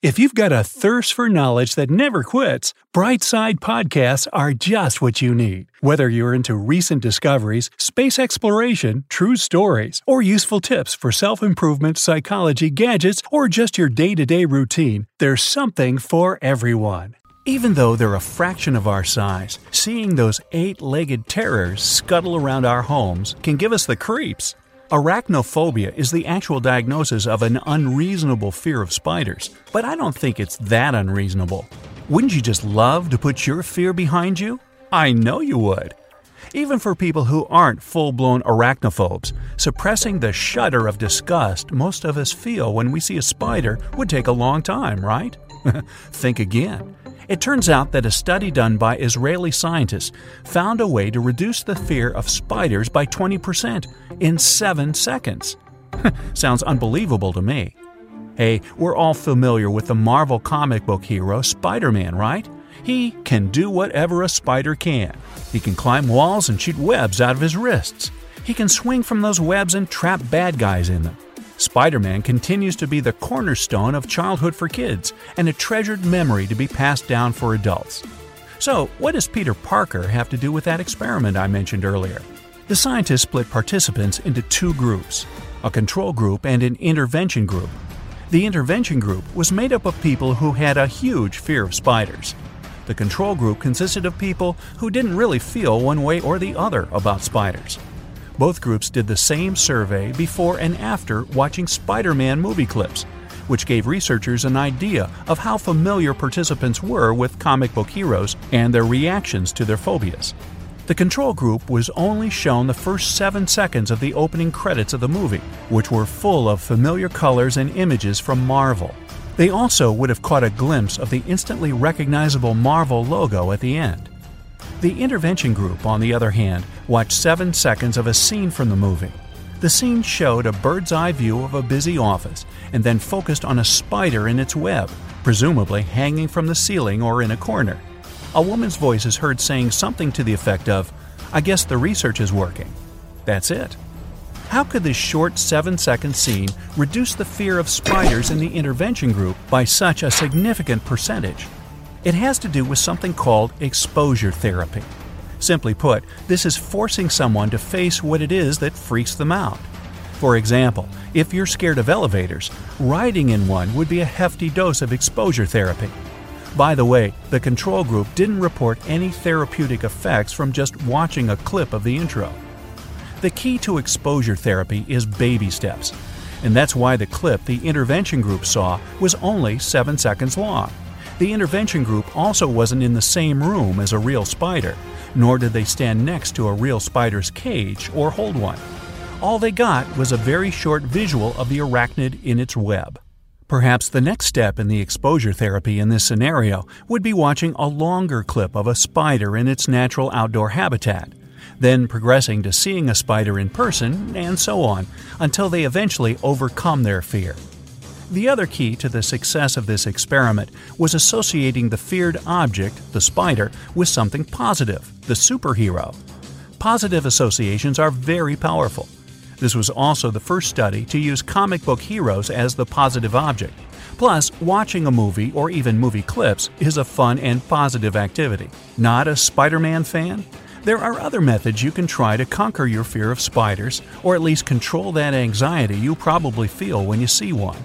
If you've got a thirst for knowledge that never quits, Brightside Podcasts are just what you need. Whether you're into recent discoveries, space exploration, true stories, or useful tips for self improvement, psychology, gadgets, or just your day to day routine, there's something for everyone. Even though they're a fraction of our size, seeing those eight legged terrors scuttle around our homes can give us the creeps. Arachnophobia is the actual diagnosis of an unreasonable fear of spiders, but I don't think it's that unreasonable. Wouldn't you just love to put your fear behind you? I know you would. Even for people who aren't full blown arachnophobes, suppressing the shudder of disgust most of us feel when we see a spider would take a long time, right? Think again. It turns out that a study done by Israeli scientists found a way to reduce the fear of spiders by 20% in 7 seconds. Sounds unbelievable to me. Hey, we're all familiar with the Marvel comic book hero Spider Man, right? He can do whatever a spider can. He can climb walls and shoot webs out of his wrists. He can swing from those webs and trap bad guys in them. Spider Man continues to be the cornerstone of childhood for kids and a treasured memory to be passed down for adults. So, what does Peter Parker have to do with that experiment I mentioned earlier? The scientists split participants into two groups a control group and an intervention group. The intervention group was made up of people who had a huge fear of spiders. The control group consisted of people who didn't really feel one way or the other about spiders. Both groups did the same survey before and after watching Spider Man movie clips, which gave researchers an idea of how familiar participants were with comic book heroes and their reactions to their phobias. The control group was only shown the first seven seconds of the opening credits of the movie, which were full of familiar colors and images from Marvel. They also would have caught a glimpse of the instantly recognizable Marvel logo at the end. The intervention group, on the other hand, watched seven seconds of a scene from the movie. The scene showed a bird's eye view of a busy office and then focused on a spider in its web, presumably hanging from the ceiling or in a corner. A woman's voice is heard saying something to the effect of, I guess the research is working. That's it. How could this short 7 second scene reduce the fear of spiders in the intervention group by such a significant percentage? It has to do with something called exposure therapy. Simply put, this is forcing someone to face what it is that freaks them out. For example, if you're scared of elevators, riding in one would be a hefty dose of exposure therapy. By the way, the control group didn't report any therapeutic effects from just watching a clip of the intro. The key to exposure therapy is baby steps, and that's why the clip the intervention group saw was only 7 seconds long. The intervention group also wasn't in the same room as a real spider, nor did they stand next to a real spider's cage or hold one. All they got was a very short visual of the arachnid in its web. Perhaps the next step in the exposure therapy in this scenario would be watching a longer clip of a spider in its natural outdoor habitat, then progressing to seeing a spider in person, and so on, until they eventually overcome their fear. The other key to the success of this experiment was associating the feared object, the spider, with something positive, the superhero. Positive associations are very powerful. This was also the first study to use comic book heroes as the positive object. Plus, watching a movie or even movie clips is a fun and positive activity. Not a Spider Man fan? There are other methods you can try to conquer your fear of spiders, or at least control that anxiety you probably feel when you see one.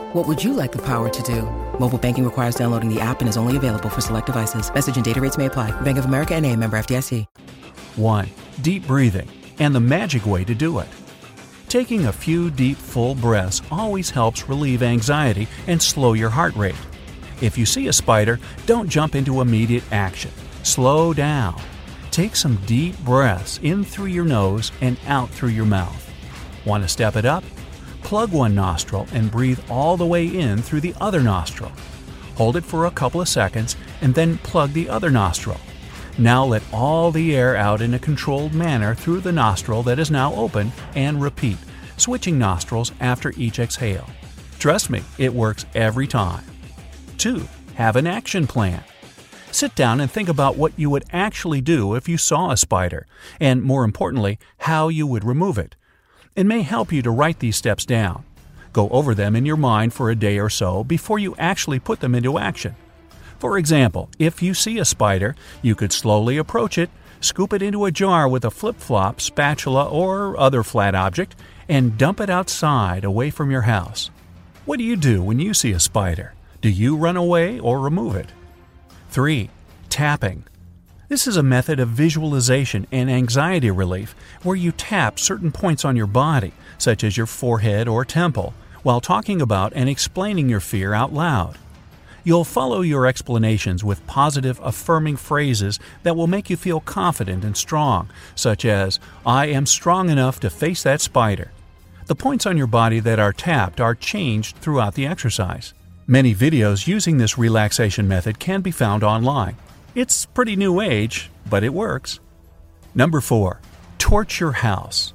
What would you like the power to do? Mobile banking requires downloading the app and is only available for select devices. Message and data rates may apply. Bank of America and a member FDIC. 1. Deep breathing. and the magic way to do it. Taking a few deep, full breaths always helps relieve anxiety and slow your heart rate. If you see a spider, don't jump into immediate action. Slow down. Take some deep breaths in through your nose and out through your mouth. Want to step it up? Plug one nostril and breathe all the way in through the other nostril. Hold it for a couple of seconds and then plug the other nostril. Now let all the air out in a controlled manner through the nostril that is now open and repeat, switching nostrils after each exhale. Trust me, it works every time. 2. Have an action plan. Sit down and think about what you would actually do if you saw a spider, and more importantly, how you would remove it. It may help you to write these steps down. Go over them in your mind for a day or so before you actually put them into action. For example, if you see a spider, you could slowly approach it, scoop it into a jar with a flip flop, spatula, or other flat object, and dump it outside away from your house. What do you do when you see a spider? Do you run away or remove it? 3. Tapping. This is a method of visualization and anxiety relief where you tap certain points on your body, such as your forehead or temple, while talking about and explaining your fear out loud. You'll follow your explanations with positive, affirming phrases that will make you feel confident and strong, such as, I am strong enough to face that spider. The points on your body that are tapped are changed throughout the exercise. Many videos using this relaxation method can be found online. It's pretty new age, but it works. Number 4. Torch your house.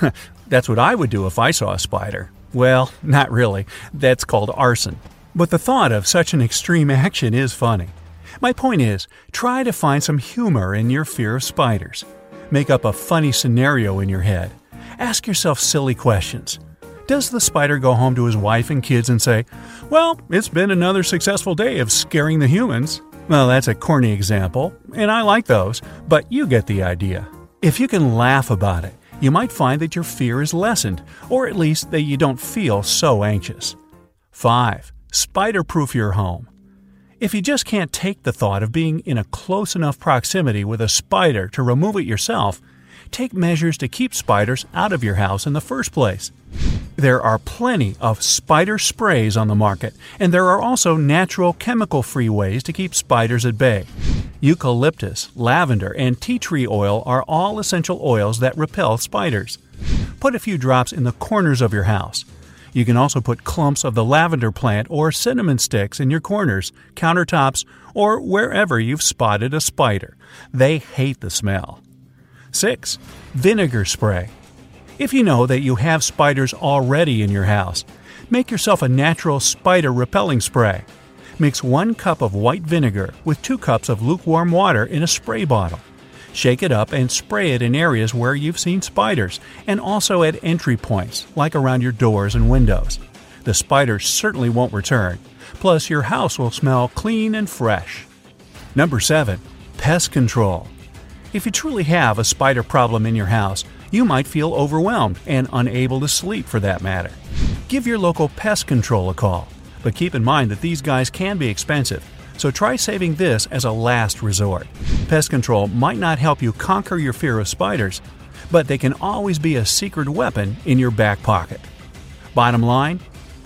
That's what I would do if I saw a spider. Well, not really. That's called arson. But the thought of such an extreme action is funny. My point is, try to find some humor in your fear of spiders. Make up a funny scenario in your head. Ask yourself silly questions. Does the spider go home to his wife and kids and say, Well, it's been another successful day of scaring the humans? Well, that's a corny example, and I like those, but you get the idea. If you can laugh about it, you might find that your fear is lessened, or at least that you don't feel so anxious. 5. Spider proof your home. If you just can't take the thought of being in a close enough proximity with a spider to remove it yourself, take measures to keep spiders out of your house in the first place. There are plenty of spider sprays on the market, and there are also natural chemical free ways to keep spiders at bay. Eucalyptus, lavender, and tea tree oil are all essential oils that repel spiders. Put a few drops in the corners of your house. You can also put clumps of the lavender plant or cinnamon sticks in your corners, countertops, or wherever you've spotted a spider. They hate the smell. 6. Vinegar spray. If you know that you have spiders already in your house, make yourself a natural spider repelling spray. Mix one cup of white vinegar with two cups of lukewarm water in a spray bottle. Shake it up and spray it in areas where you've seen spiders, and also at entry points, like around your doors and windows. The spiders certainly won't return. Plus, your house will smell clean and fresh. Number 7. Pest control. If you truly have a spider problem in your house, you might feel overwhelmed and unable to sleep for that matter. Give your local pest control a call, but keep in mind that these guys can be expensive, so try saving this as a last resort. Pest control might not help you conquer your fear of spiders, but they can always be a secret weapon in your back pocket. Bottom line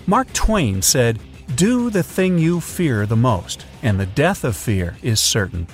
Mark Twain said, Do the thing you fear the most, and the death of fear is certain.